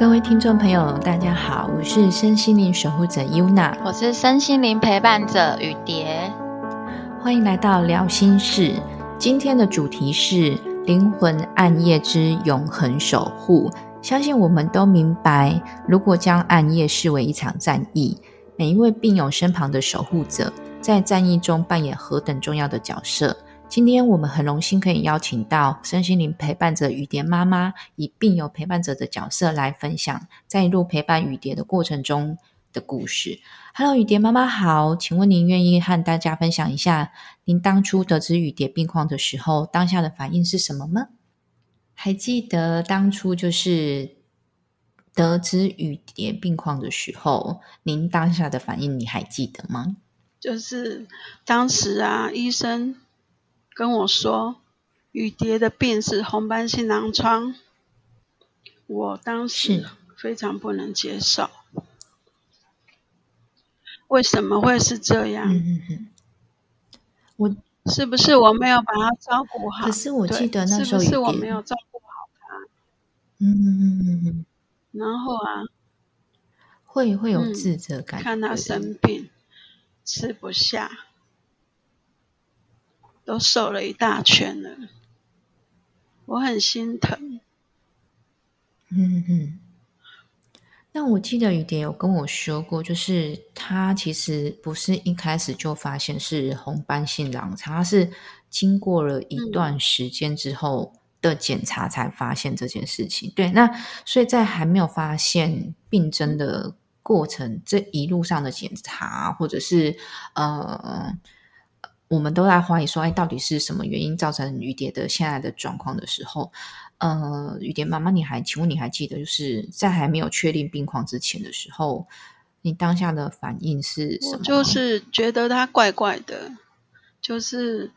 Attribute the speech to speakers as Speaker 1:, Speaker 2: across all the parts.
Speaker 1: 各位听众朋友，大家好，我是身心灵守护者 Yuna，
Speaker 2: 我是身心灵陪伴者雨蝶，
Speaker 1: 欢迎来到聊心事。今天的主题是灵魂暗夜之永恒守护。相信我们都明白，如果将暗夜视为一场战役，每一位病友身旁的守护者，在战役中扮演何等重要的角色。今天我们很荣幸可以邀请到身心灵陪伴者雨蝶妈妈，以病友陪伴者的角色来分享在一路陪伴雨蝶的过程中的故事。Hello，雨蝶妈妈好，请问您愿意和大家分享一下您当初得知雨蝶病况的时候，当下的反应是什么吗？还记得当初就是得知雨蝶病况的时候，您当下的反应你还记得吗？
Speaker 3: 就是当时啊，医生。跟我说，雨蝶的病是红斑性狼疮，我当时非常不能接受。为什么会是这样？我是不是我没有把他照顾好？
Speaker 1: 可是我记得那
Speaker 3: 时候是不是我没有照顾好他？
Speaker 1: 嗯嗯嗯嗯嗯。
Speaker 3: 然后啊，
Speaker 1: 会会有自责感，
Speaker 3: 看他生病，吃不下。都瘦了一大圈了，我很心疼。
Speaker 1: 嗯嗯，那我记得雨蝶有跟我说过，就是他其实不是一开始就发现是红斑性狼疮，他是经过了一段时间之后的检查才发现这件事情。对，那所以在还没有发现病症的过程，这一路上的检查，或者是呃。我们都在怀疑说，哎，到底是什么原因造成雨蝶的现在的状况的时候，呃，雨蝶妈妈，你还请问你还记得，就是在还没有确定病况之前的时候，你当下的反应是什么？
Speaker 3: 就是觉得他怪怪的，就是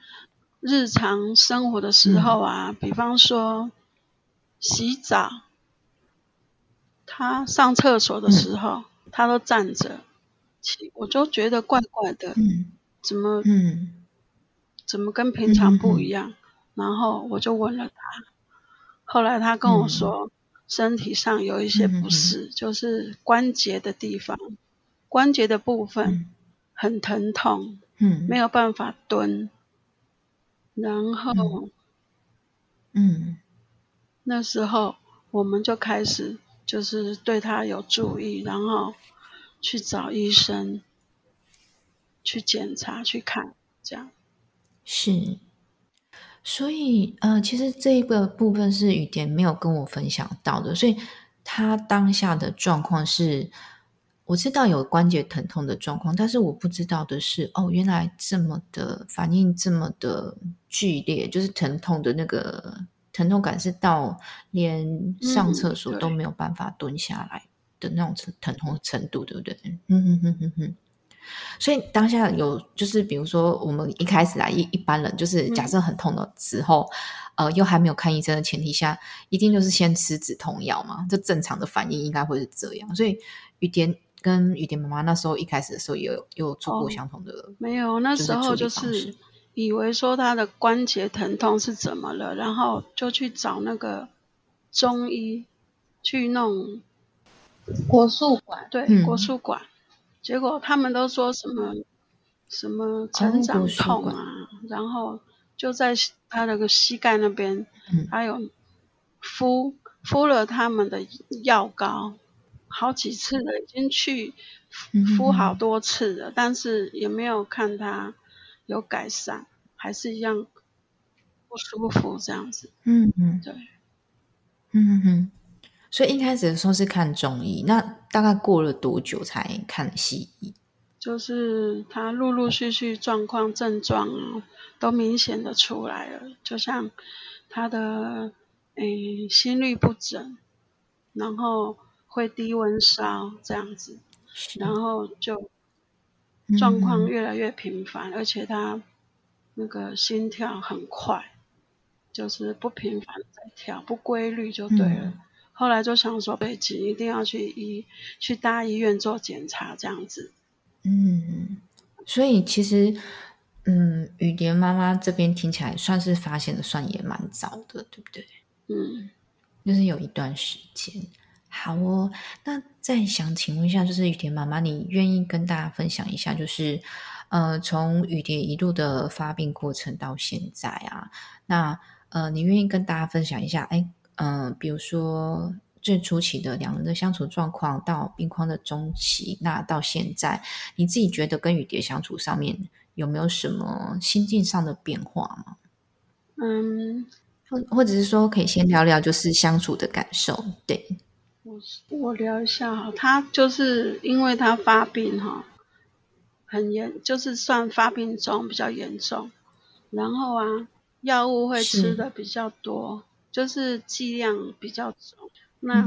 Speaker 3: 日常生活的时候啊，比方说洗澡，他上厕所的时候，他都站着，我就觉得怪怪的，嗯，怎么，嗯。怎么跟平常不一样？然后我就问了他，后来他跟我说，身体上有一些不适，就是关节的地方，关节的部分很疼痛，嗯，没有办法蹲。然后，嗯，那时候我们就开始就是对他有注意，然后去找医生去检查去看，这样。
Speaker 1: 是，所以呃，其实这一个部分是雨蝶没有跟我分享到的，所以他当下的状况是，我知道有关节疼痛的状况，但是我不知道的是，哦，原来这么的反应这么的剧烈，就是疼痛的那个疼痛感是到连上厕所都没有办法蹲下来的那种疼疼痛程度，对不对？嗯嗯嗯嗯嗯。所以当下有就是，比如说我们一开始来一一般人，就是假设很痛的时候，呃，又还没有看医生的前提下，一定就是先吃止痛药嘛。这正常的反应应该会是这样。所以雨蝶跟雨蝶妈妈那时候一开始的时候，也有有做过相同的，
Speaker 3: 没有那时候就是以为说他的关节疼痛是怎么了，然后就去找那个中医去弄
Speaker 2: 国术馆，
Speaker 3: 对，国术馆。结果他们都说什么什么成长痛啊，然后就在他那个膝盖那边，还有敷敷了他们的药膏，好几次了，已经去敷好多次了，但是也没有看他有改善，还是一样不舒服这样子。嗯嗯，对，
Speaker 1: 嗯嗯。所以一开始的时候是看中医，那大概过了多久才看西医？
Speaker 3: 就是他陆陆续续状况症状都明显的出来了，就像他的诶心律不整，然后会低温烧这样子，然后就状况越来越频繁，而且他那个心跳很快，就是不频繁在跳，不规律就对了。后来就想说，北京一定要去医去大医院做检查，这样子。
Speaker 1: 嗯，所以其实，嗯，雨蝶妈妈这边听起来算是发现的，算也蛮早的，对不对？嗯，就是有一段时间。好哦。那再想请问一下，就是雨蝶妈妈，你愿意跟大家分享一下，就是呃，从雨蝶一路的发病过程到现在啊，那呃，你愿意跟大家分享一下？哎，嗯，比如说最初期的两人的相处状况，到病况的中期，那到现在，你自己觉得跟雨蝶相处上面有没有什么心境上的变化吗？
Speaker 3: 嗯。
Speaker 1: 或或者是说，可以先聊聊就是相处的感受。对，
Speaker 3: 我我聊一下哈，他就是因为他发病哈，很严，就是算发病中比较严重，然后啊，药物会吃的比较多，就是剂量比较重。那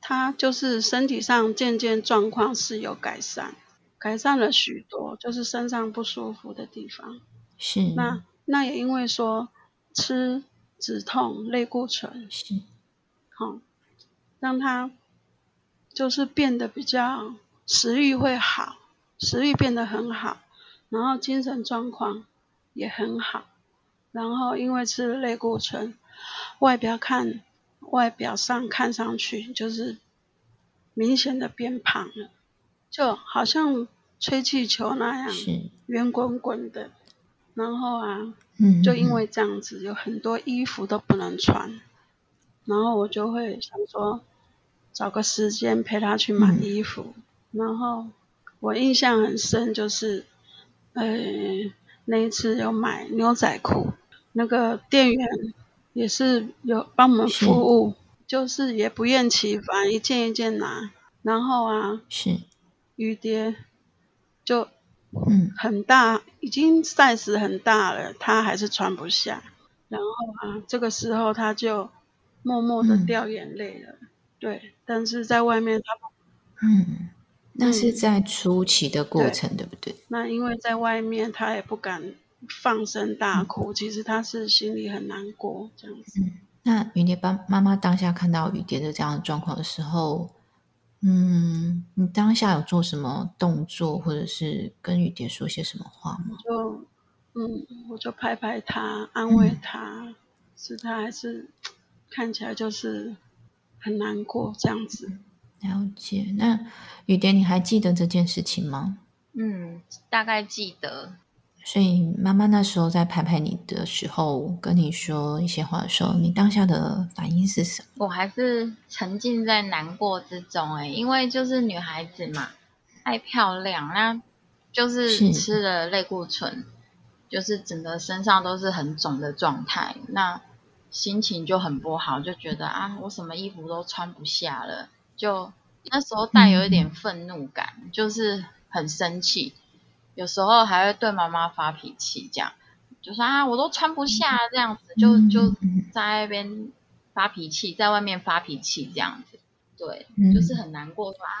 Speaker 3: 他就是身体上渐渐状况是有改善，改善了许多，就是身上不舒服的地方。
Speaker 1: 是。
Speaker 3: 那那也因为说吃。止痛类固醇
Speaker 1: 是，
Speaker 3: 好，让他就是变得比较食欲会好，食欲变得很好，然后精神状况也很好，然后因为吃了类固醇，外表看外表上看上去就是明显的变胖了，就好像吹气球那样，圆滚滚的。然后啊，就因为这样子，有很多衣服都不能穿，然后我就会想说，找个时间陪他去买衣服。然后我印象很深，就是，呃，那一次有买牛仔裤，那个店员也是有帮我们服务，就是也不厌其烦，一件一件拿。然后啊，
Speaker 1: 是
Speaker 3: 雨蝶就。
Speaker 1: 嗯，
Speaker 3: 很大，已经 size 很大了，他还是穿不下。然后啊，这个时候他就默默的掉眼泪了。对，但是在外面
Speaker 1: 他，嗯，那是在初期的过程，对不对？
Speaker 3: 那因为在外面他也不敢放声大哭，其实他是心里很难过这样子。
Speaker 1: 嗯，那雨蝶爸妈妈当下看到雨蝶的这样的状况的时候。嗯，你当下有做什么动作，或者是跟雨蝶说些什么话吗？
Speaker 3: 就，嗯，我就拍拍他，安慰他，是他还是看起来就是很难过这样子。
Speaker 1: 了解。那雨蝶，你还记得这件事情吗？
Speaker 2: 嗯，大概记得。
Speaker 1: 所以妈妈那时候在拍拍你的时候，跟你说一些话的时候，你当下的反应是什么？
Speaker 2: 我还是沉浸在难过之中哎，因为就是女孩子嘛，爱漂亮，那就是吃了类固醇，就是整个身上都是很肿的状态，那心情就很不好，就觉得啊，我什么衣服都穿不下了，就那时候带有一点愤怒感，就是很生气。有时候还会对妈妈发脾气，这样就说啊，我都穿不下这样子，就就在那边发脾气，在外面发脾气这样子，对，就是很难过，说啊，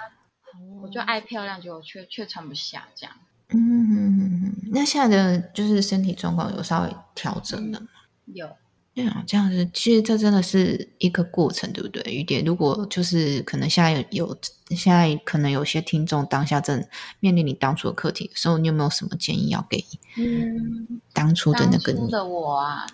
Speaker 2: 我就爱漂亮，结果却却穿不下这样。
Speaker 1: 嗯，那现在的就是身体状况有稍微调整了吗？
Speaker 2: 有。
Speaker 1: 对啊，这样子其实这真的是一个过程，对不对？雨蝶，如果就是可能现在有有现在可能有些听众当下正面临你当初的课题的时候，你有没有什么建议要给？
Speaker 2: 嗯，
Speaker 1: 当初的那个你
Speaker 2: 的我啊，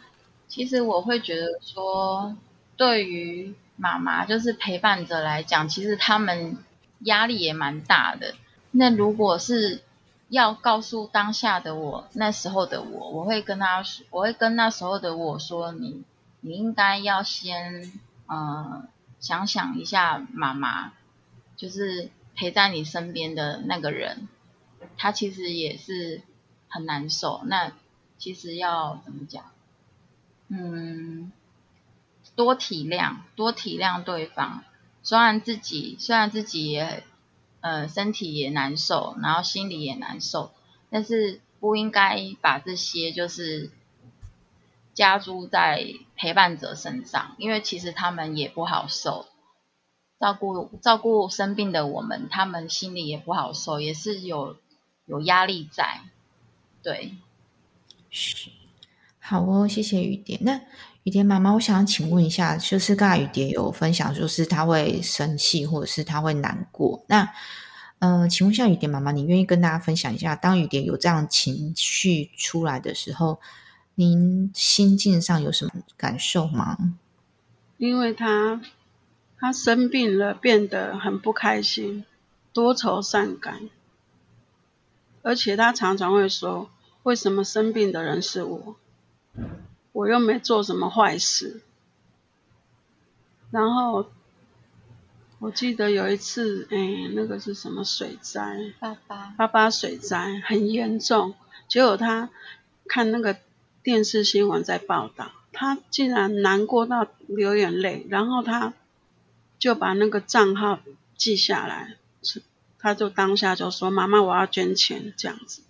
Speaker 2: 其实我会觉得说，对于妈妈就是陪伴者来讲，其实他们压力也蛮大的。那如果是要告诉当下的我，那时候的我，我会跟他说，我会跟那时候的我说，你你应该要先，呃，想想一下妈妈，就是陪在你身边的那个人，他其实也是很难受。那其实要怎么讲？嗯，多体谅，多体谅对方。虽然自己，虽然自己也。呃，身体也难受，然后心里也难受，但是不应该把这些就是加诸在陪伴者身上，因为其实他们也不好受，照顾照顾生病的我们，他们心里也不好受，也是有有压力在，对，
Speaker 1: 是，好哦，谢谢雨蝶。那雨蝶妈妈，我想请问一下，就是刚才雨蝶有分享，就是他会生气，或者是他会难过。那，呃，请问一下雨蝶妈妈，你愿意跟大家分享一下，当雨蝶有这样情绪出来的时候，您心境上有什么感受吗？
Speaker 3: 因为他他生病了，变得很不开心，多愁善感，而且他常常会说：“为什么生病的人是我？我又没做什么坏事。”然后我记得有一次，哎，那个是什么水灾？
Speaker 2: 八八
Speaker 3: 八八水灾很严重，结果他看那个电视新闻在报道，他竟然难过到流眼泪，然后他。就把那个账号记下来，他就当下就说：“妈妈，我要捐钱。”这样子，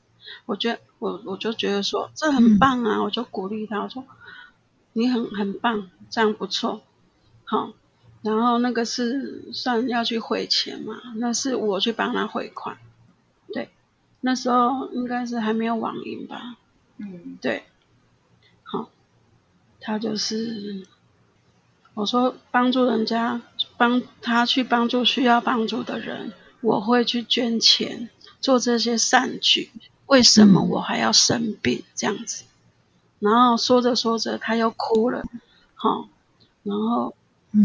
Speaker 3: 我觉得我我就觉得说这很棒啊，我就鼓励他，我说：“你很很棒，这样不错。”好，然后那个是算要去汇钱嘛，那是我去帮他汇款。对，那时候应该是还没有网银吧？嗯，对。好，他就是。我说帮助人家，帮他去帮助需要帮助的人，我会去捐钱，做这些善举。为什么我还要生病这样子？然后说着说着，他又哭了，好，然后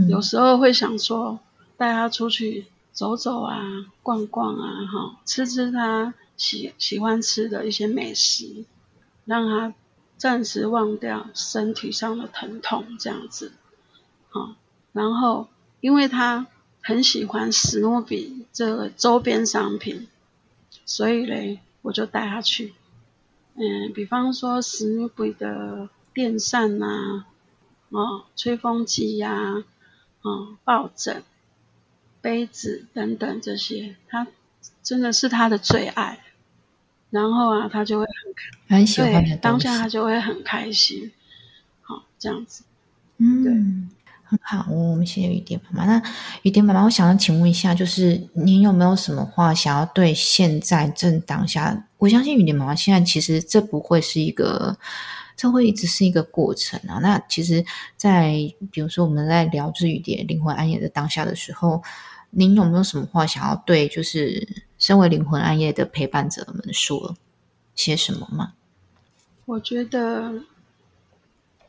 Speaker 3: 有时候会想说，带他出去走走啊，逛逛啊，哈，吃吃他喜喜欢吃的一些美食，让他暂时忘掉身体上的疼痛，这样子。好，然后因为他很喜欢史努比这个周边商品，所以嘞，我就带他去。嗯，比方说史努比的电扇呐，哦，吹风机呀，哦，抱枕、杯子等等这些，他真的是他的最爱。然后啊，他就会
Speaker 1: 很很喜欢的
Speaker 3: 当下他就会很开心。好，这样子，
Speaker 1: 嗯，对。好，我们谢谢雨蝶妈妈。那雨蝶妈妈，我想要请问一下，就是您有没有什么话想要对现在正当下？我相信雨蝶妈妈现在其实这不会是一个，这会一直是一个过程啊。那其实，在比如说我们在聊就是雨蝶灵魂暗夜的当下的时候，您有没有什么话想要对就是身为灵魂暗夜的陪伴者们说些什么吗？
Speaker 3: 我觉得，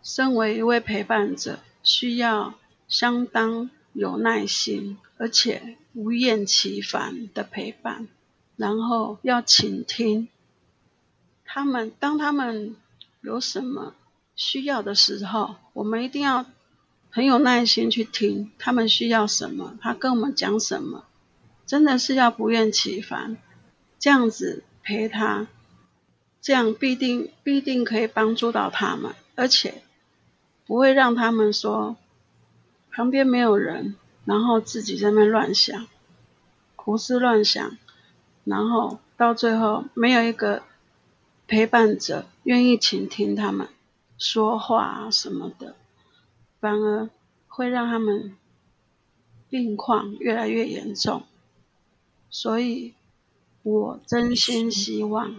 Speaker 3: 身为一位陪伴者。需要相当有耐心，而且不厌其烦的陪伴，然后要倾听他们。当他们有什么需要的时候，我们一定要很有耐心去听他们需要什么，他跟我们讲什么，真的是要不厌其烦，这样子陪他，这样必定必定可以帮助到他们，而且。不会让他们说旁边没有人，然后自己在那乱想、胡思乱想，然后到最后没有一个陪伴者愿意倾听他们说话什么的，反而会让他们病况越来越严重。所以，我真心希望，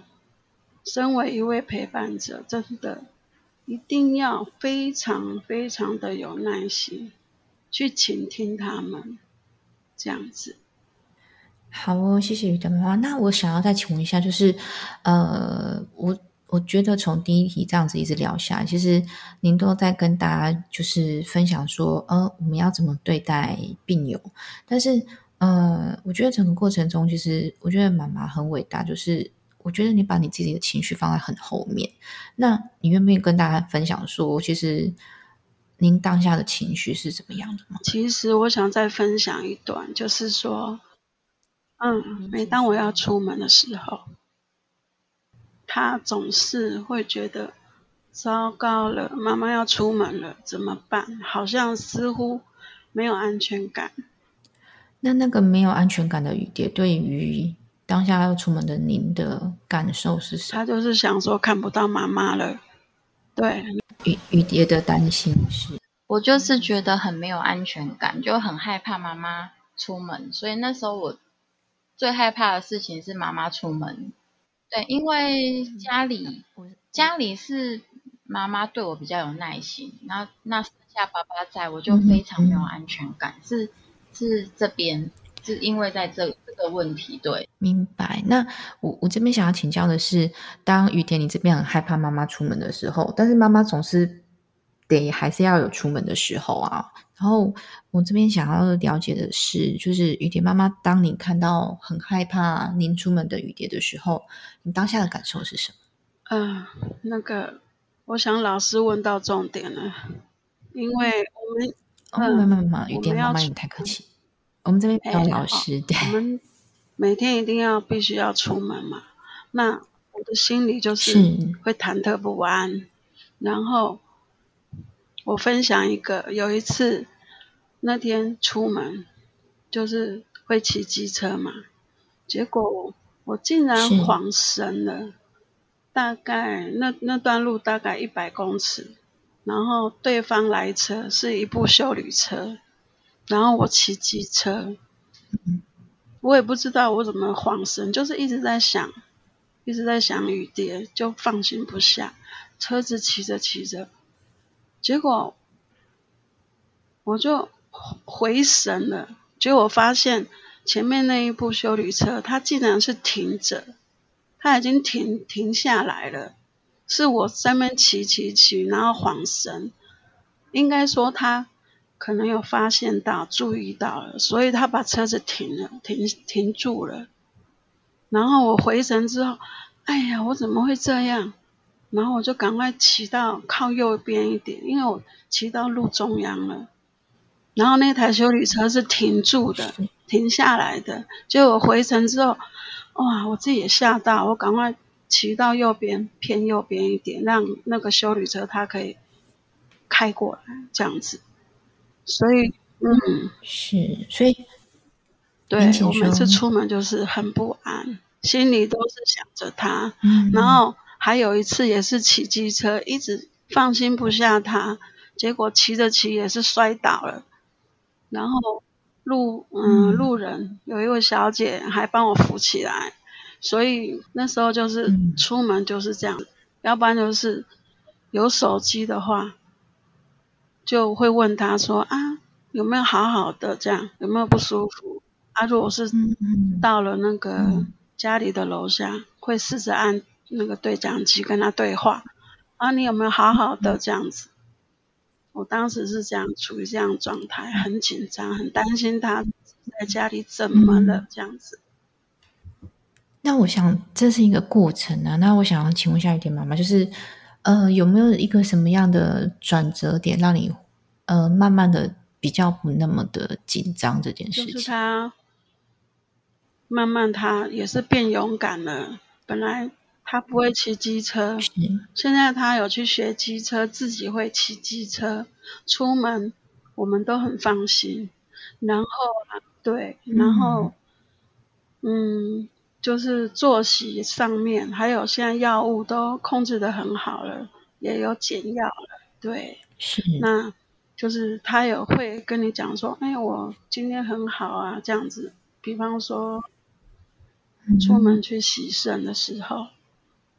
Speaker 3: 身为一位陪伴者，真的。一定要非常非常的有耐心，去倾听他们，这样子。
Speaker 1: 好哦，谢谢雨的妈妈。那我想要再请问一下，就是，呃，我我觉得从第一题这样子一直聊下来，其实您都在跟大家就是分享说，呃，我们要怎么对待病友。但是，呃，我觉得整个过程中，其实我觉得妈妈很伟大，就是。我觉得你把你自己的情绪放在很后面，那你愿不愿意跟大家分享说，其实您当下的情绪是怎么样的吗？
Speaker 3: 其实我想再分享一段，就是说，嗯，每当我要出门的时候，他总是会觉得糟糕了，妈妈要出门了，怎么办？好像似乎没有安全感。
Speaker 1: 那那个没有安全感的雨蝶，对于。当下要出门的您的感受是什
Speaker 3: 么？他就是想说看不到妈妈了。对，
Speaker 1: 雨雨蝶的担心是，
Speaker 2: 我就是觉得很没有安全感，就很害怕妈妈出门。所以那时候我最害怕的事情是妈妈出门。对，因为家里家里是妈妈对我比较有耐心，然后那剩下爸爸在我就非常没有安全感。是是这边。是因为在这这个问题，对，
Speaker 1: 明白。那我我这边想要请教的是，当雨田你这边很害怕妈妈出门的时候，但是妈妈总是得还是要有出门的时候啊。然后我这边想要了解的是，就是雨蝶妈妈，当你看到很害怕您出门的雨蝶的时候，你当下的感受是什么？
Speaker 3: 嗯，那个，我想老师问到重点了，因为我们，
Speaker 1: 哦，没没没，雨蝶妈妈你太客气，我们这边没有老师，对，
Speaker 3: 我们每天一定要必须要出门嘛，那我的心里就是。会忐忑不安，然后。我分享一个，有一次那天出门就是会骑机车嘛，结果我竟然晃神了，大概那那段路大概一百公尺，然后对方来车是一部修旅车，然后我骑机车，我也不知道我怎么晃神，就是一直在想，一直在想雨蝶，就放心不下，车子骑着骑着。结果我就回神了，结果发现前面那一部修理车，它竟然是停着，它已经停停下来了。是我在那边骑骑骑，然后晃神，应该说他可能有发现到、注意到了，所以他把车子停了，停停住了。然后我回神之后，哎呀，我怎么会这样？然后我就赶快骑到靠右边一点，因为我骑到路中央了。然后那台修理车是停住的，停下来的。结果回程之后，哇，我自己也吓到，我赶快骑到右边，偏右边一点，让那个修理车它可以开过来，这样子。所以，嗯，
Speaker 1: 是，所以，
Speaker 3: 对我每次出门就是很不安，心里都是想着他，然后。还有一次也是骑机车，一直放心不下他，结果骑着骑也是摔倒了。然后路嗯路人有一位小姐还帮我扶起来，所以那时候就是出门就是这样，要不然就是有手机的话，就会问他说啊有没有好好的这样，有没有不舒服？啊如果是到了那个家里的楼下，会试着按。那个对讲机跟他对话啊，你有没有好好的这样子？我当时是这样处于这样状态，很紧张，很担心他在家里怎么了这样子。
Speaker 1: 那我想这是一个过程啊。那我想要请问一下雨点妈妈，就是呃有没有一个什么样的转折点，让你呃慢慢的比较不那么的紧张这件事
Speaker 3: 情？就是他慢慢他也是变勇敢了，本来。他不会骑机车，现在他有去学机车，自己会骑机车，出门我们都很放心。然后，对，然后，嗯，就是作息上面，还有现在药物都控制的很好了，也有减药了，对，
Speaker 1: 是。
Speaker 3: 那就是他有会跟你讲说，哎，我今天很好啊，这样子。比方说，出门去洗肾的时候。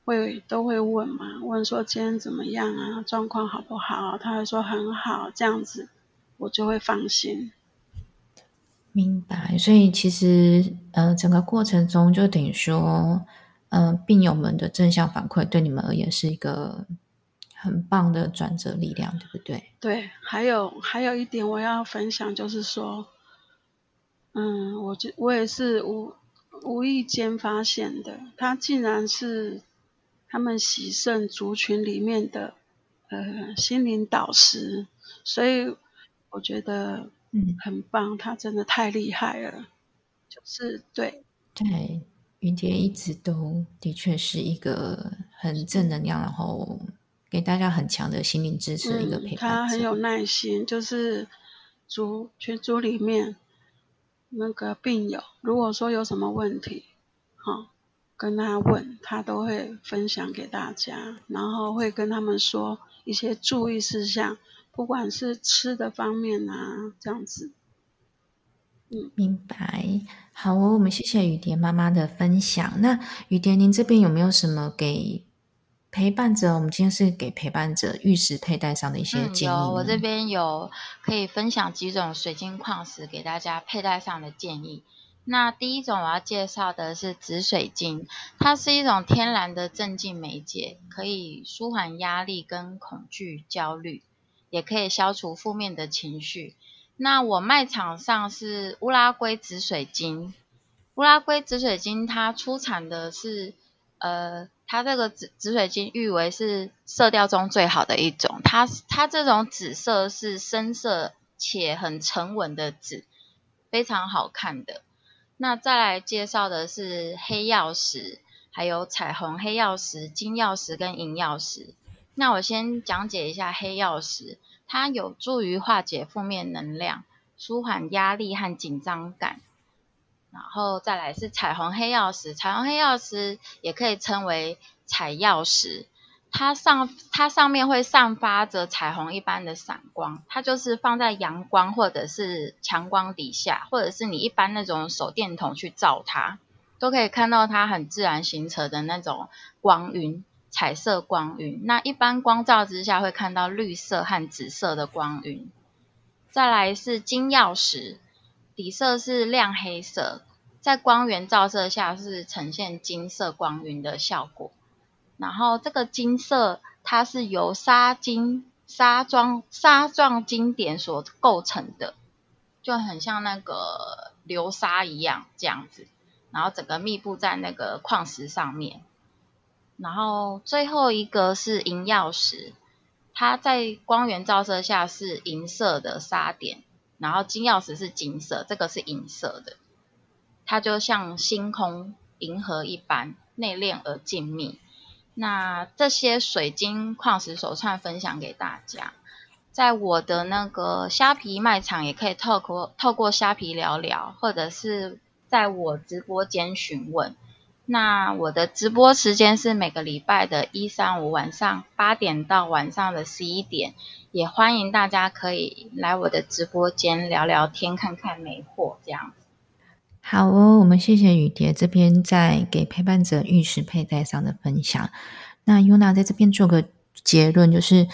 Speaker 3: 会都会问嘛？问说今天怎么样啊？状况好不好？他会说很好，这样子我就会放心。
Speaker 1: 明白。所以其实呃，整个过程中就等于说，嗯，病友们的正向反馈对你们而言是一个很棒的转折力量，对不对？
Speaker 3: 对。还有还有一点我要分享，就是说，嗯，我就我也是无无意间发现的，他竟然是。他们喜圣族群里面的呃心灵导师，所以我觉得嗯。很棒，他真的太厉害了，就是对。
Speaker 1: 对云杰一直都的确是一个很正能量，然后给大家很强的心灵支持的一个陪伴
Speaker 3: 他很有耐心，就是组群组里面那个病友，如果说有什么问题，好。跟他问，他都会分享给大家，然后会跟他们说一些注意事项，不管是吃的方面啊，这样子。
Speaker 1: 嗯，明白。好哦，我们谢谢雨蝶妈妈的分享。那雨蝶，您这边有没有什么给陪伴者？我们今天是给陪伴者玉石佩戴上的一些建议。有，
Speaker 2: 我这边有可以分享几种水晶矿石给大家佩戴上的建议。那第一种我要介绍的是紫水晶，它是一种天然的镇静媒介，可以舒缓压力跟恐惧、焦虑。也可以消除负面的情绪。那我卖场上是乌拉圭紫水晶，乌拉圭紫水晶它出产的是，呃，它这个紫紫水晶誉为是色调中最好的一种，它它这种紫色是深色且很沉稳的紫，非常好看的。那再来介绍的是黑曜石，还有彩虹黑曜石、金曜石跟银曜石。那我先讲解一下黑曜石。它有助于化解负面能量，舒缓压力和紧张感。然后再来是彩虹黑曜石，彩虹黑曜石也可以称为彩曜石，它上它上面会散发着彩虹一般的闪光，它就是放在阳光或者是强光底下，或者是你一般那种手电筒去照它，都可以看到它很自然形成的那种光晕。彩色光晕，那一般光照之下会看到绿色和紫色的光晕。再来是金曜石，底色是亮黑色，在光源照射下是呈现金色光晕的效果。然后这个金色它是由沙金沙状沙状金点所构成的，就很像那个流沙一样这样子，然后整个密布在那个矿石上面。然后最后一个是银曜石，它在光源照射下是银色的沙点，然后金曜石是金色，这个是银色的，它就像星空、银河一般内敛而静谧。那这些水晶矿石手串分享给大家，在我的那个虾皮卖场也可以透过透过虾皮聊聊，或者是在我直播间询问。那我的直播时间是每个礼拜的一三五晚上八点到晚上的十一点，也欢迎大家可以来我的直播间聊聊天，看看美货这样子。
Speaker 1: 好哦，我们谢谢雨蝶这边在给陪伴者玉石佩戴上的分享。那 Yuna 在这边做个结论，就是。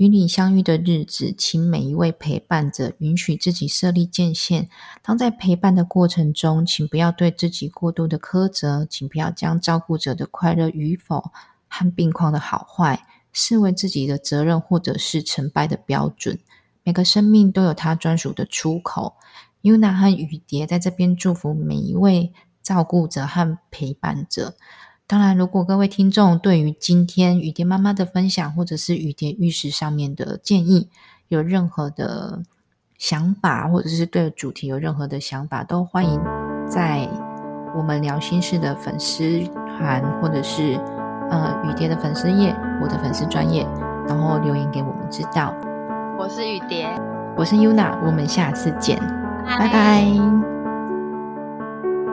Speaker 1: 与你相遇的日子，请每一位陪伴者允许自己设立界限。当在陪伴的过程中，请不要对自己过度的苛责，请不要将照顾者的快乐与否和病况的好坏视为自己的责任或者是成败的标准。每个生命都有它专属的出口。Yuna 和雨蝶在这边祝福每一位照顾者和陪伴者。当然，如果各位听众对于今天雨蝶妈妈的分享，或者是雨蝶玉石上面的建议，有任何的想法，或者是对主题有任何的想法，都欢迎在我们聊心事的粉丝团，或者是呃雨蝶的粉丝页，我的粉丝专业，然后留言给我们知道。
Speaker 2: 我是雨蝶，
Speaker 1: 我是 Yuna，我们下次见，拜拜。